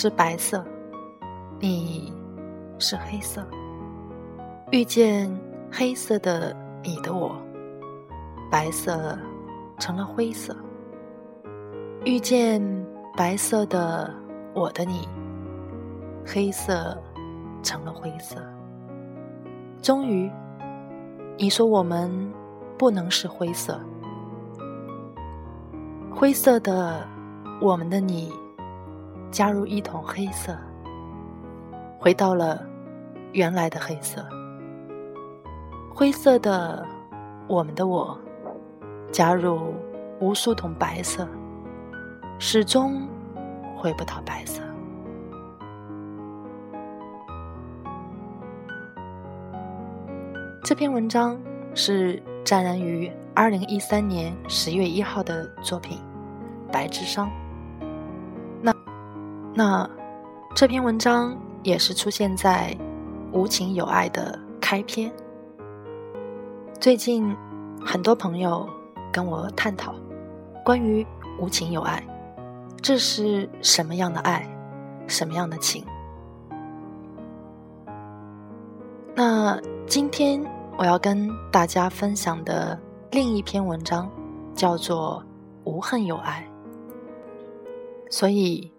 是白色，你是黑色。遇见黑色的你的我，白色成了灰色。遇见白色的我的你，黑色成了灰色。终于，你说我们不能是灰色，灰色的我们的你。加入一桶黑色，回到了原来的黑色。灰色的我们的我，加入无数桶白色，始终回不到白色。这篇文章是沾染于二零一三年十月一号的作品《白之殇》。那这篇文章也是出现在《无情有爱》的开篇。最近很多朋友跟我探讨关于无情有爱，这是什么样的爱，什么样的情？那今天我要跟大家分享的另一篇文章叫做《无恨有爱》，所以。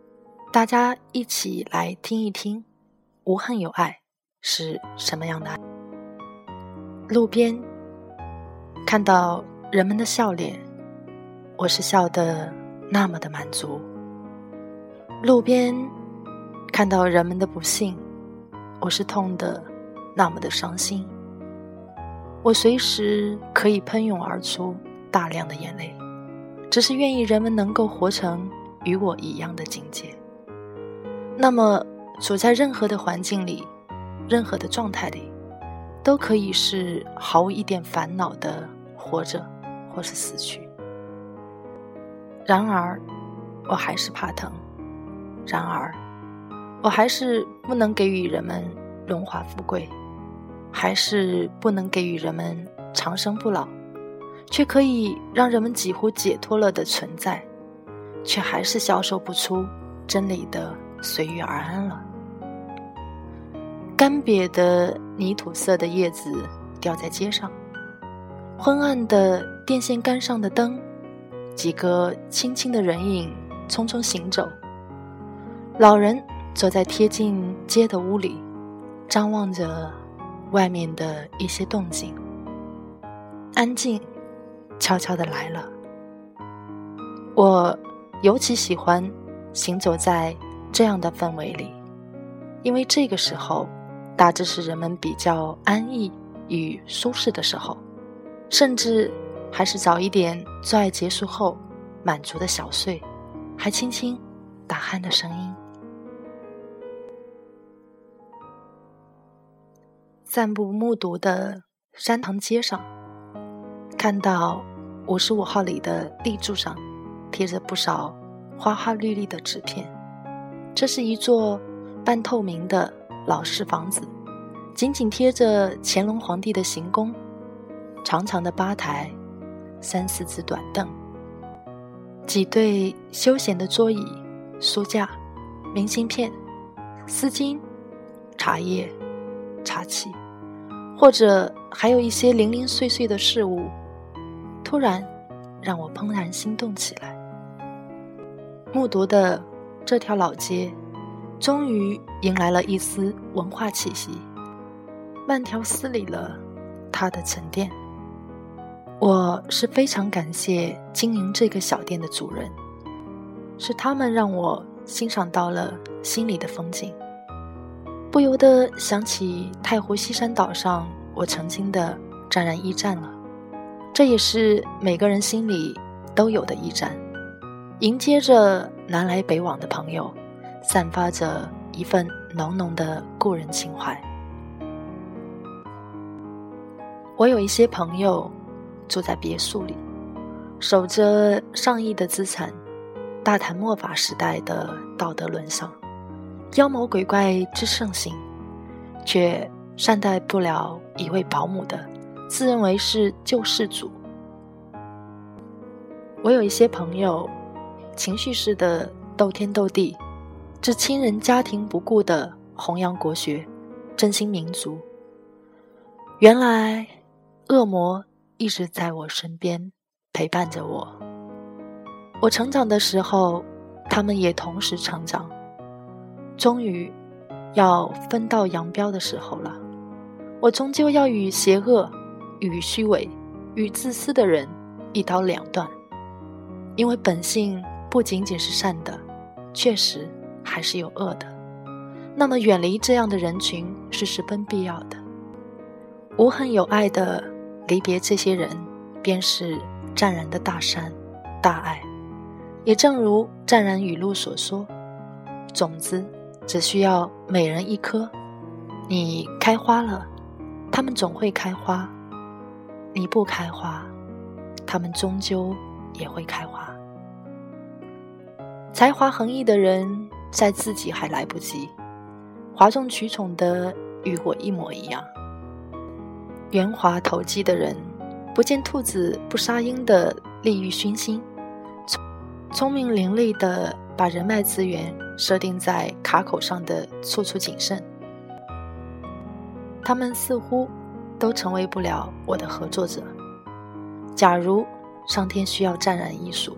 大家一起来听一听，无恨有爱是什么样的爱？路边看到人们的笑脸，我是笑得那么的满足；路边看到人们的不幸，我是痛得那么的伤心。我随时可以喷涌而出大量的眼泪，只是愿意人们能够活成与我一样的境界。那么，处在任何的环境里，任何的状态里，都可以是毫无一点烦恼的活着，或是死去。然而，我还是怕疼；然而，我还是不能给予人们荣华富贵，还是不能给予人们长生不老，却可以让人们几乎解脱了的存在，却还是消受不出真理的。随遇而安了。干瘪的泥土色的叶子掉在街上，昏暗的电线杆上的灯，几个轻轻的人影匆匆行走。老人坐在贴近街的屋里，张望着外面的一些动静。安静，悄悄的来了。我尤其喜欢行走在。这样的氛围里，因为这个时候大致是人们比较安逸与舒适的时候，甚至还是早一点做爱结束后满足的小睡，还轻轻打鼾的声音。散步目睹的山塘街上，看到五十五号里的立柱上贴着不少花花绿绿的纸片。这是一座半透明的老式房子，紧紧贴着乾隆皇帝的行宫。长长的吧台，三四只短凳，几对休闲的桌椅、书架、明信片、丝巾、茶叶、茶器，或者还有一些零零碎碎的事物，突然让我怦然心动起来。目睹的。这条老街，终于迎来了一丝文化气息，慢条斯理了它的沉淀。我是非常感谢经营这个小店的主人，是他们让我欣赏到了心里的风景，不由得想起太湖西山岛上我曾经的沾染驿站了。这也是每个人心里都有的驿站。迎接着南来北往的朋友，散发着一份浓浓的故人情怀。我有一些朋友住在别墅里，守着上亿的资产，大谈末法时代的道德沦丧，妖魔鬼怪之盛行，却善待不了一位保姆的，自认为是救世主。我有一些朋友，情绪式的斗天斗地，置亲人家庭不顾的弘扬国学，振兴民族。原来。恶魔一直在我身边陪伴着我。我成长的时候，他们也同时成长。终于，要分道扬镳的时候了。我终究要与邪恶、与虚伪、与自私的人一刀两断。因为本性不仅仅是善的，确实还是有恶的。那么，远离这样的人群是十分必要的。无恨有爱的。离别这些人，便是湛然的大善、大爱。也正如湛然语录所说：“种子只需要每人一颗，你开花了，他们总会开花；你不开花，他们终究也会开花。”才华横溢的人，在自己还来不及，哗众取宠的与我一模一样。圆滑投机的人，不见兔子不撒鹰的利欲熏心；聪明伶俐的把人脉资源设定在卡口上的处处谨慎。他们似乎都成为不了我的合作者。假如上天需要湛然艺术，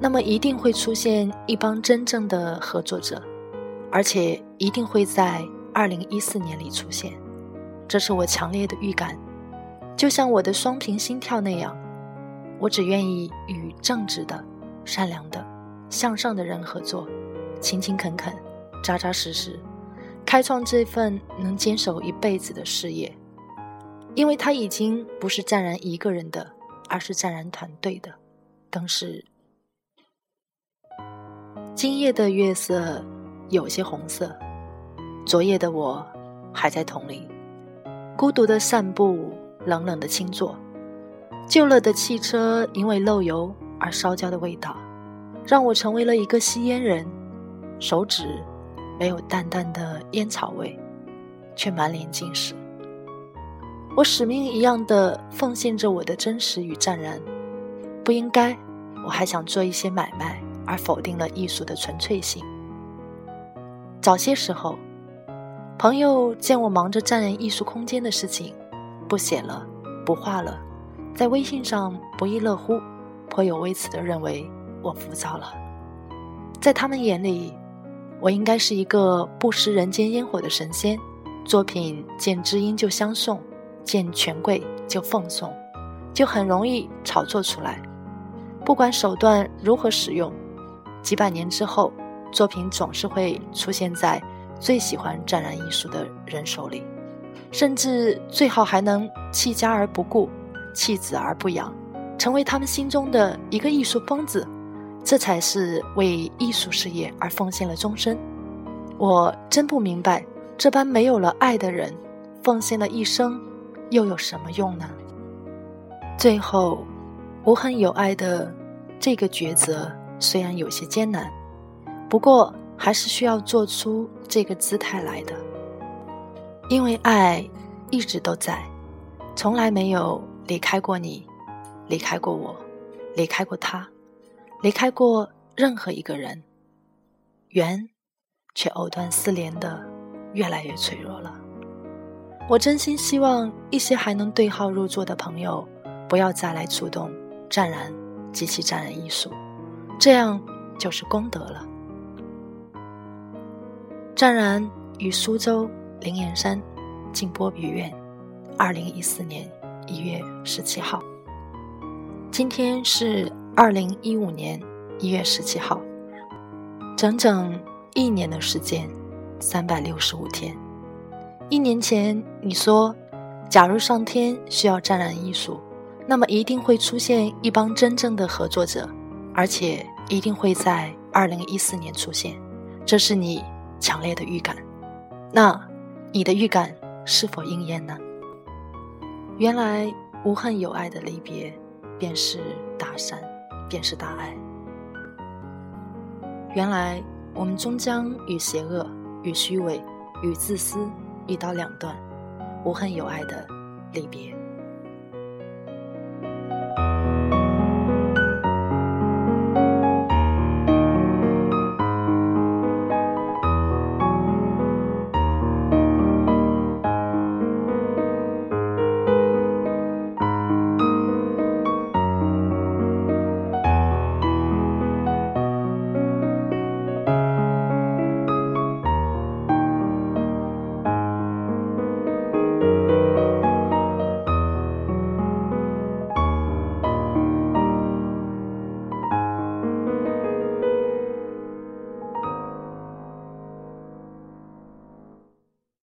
那么一定会出现一帮真正的合作者，而且一定会在二零一四年里出现。这是我强烈的预感，就像我的双屏心跳那样，我只愿意与正直的、善良的、向上的人合作，勤勤恳恳、扎扎实实，开创这份能坚守一辈子的事业。因为他已经不是湛然一个人的，而是湛然团队的，更是。今夜的月色有些红色，昨夜的我还在桶里。孤独的散步，冷冷的倾坐，旧了的汽车因为漏油而烧焦的味道，让我成为了一个吸烟人。手指没有淡淡的烟草味，却满脸尽是。我使命一样的奉献着我的真实与湛然。不应该，我还想做一些买卖，而否定了艺术的纯粹性。早些时候。朋友见我忙着占人艺术空间的事情，不写了，不画了，在微信上不亦乐乎，颇有微词的认为我浮躁了。在他们眼里，我应该是一个不食人间烟火的神仙，作品见知音就相送，见权贵就奉送，就很容易炒作出来。不管手段如何使用，几百年之后，作品总是会出现在。最喜欢展览艺术的人手里，甚至最好还能弃家而不顾，弃子而不养，成为他们心中的一个艺术疯子，这才是为艺术事业而奉献了终身。我真不明白，这般没有了爱的人，奉献了一生，又有什么用呢？最后，无恨有爱的这个抉择虽然有些艰难，不过。还是需要做出这个姿态来的，因为爱一直都在，从来没有离开过你，离开过我，离开过他，离开过任何一个人。缘，却藕断丝连的越来越脆弱了。我真心希望一些还能对号入座的朋友，不要再来触动湛然及其湛然艺术，这样就是功德了。湛然于苏州灵岩山静波雨院，二零一四年一月十七号。今天是二零一五年一月十七号，整整一年的时间，三百六十五天。一年前你说，假如上天需要湛然艺术，那么一定会出现一帮真正的合作者，而且一定会在二零一四年出现，这是你强烈的预感。那你的预感是否应验呢？原来无恨有爱的离别，便是大善，便是大爱。原来我们终将与邪恶、与虚伪、与自私一刀两断，无恨有爱的离别。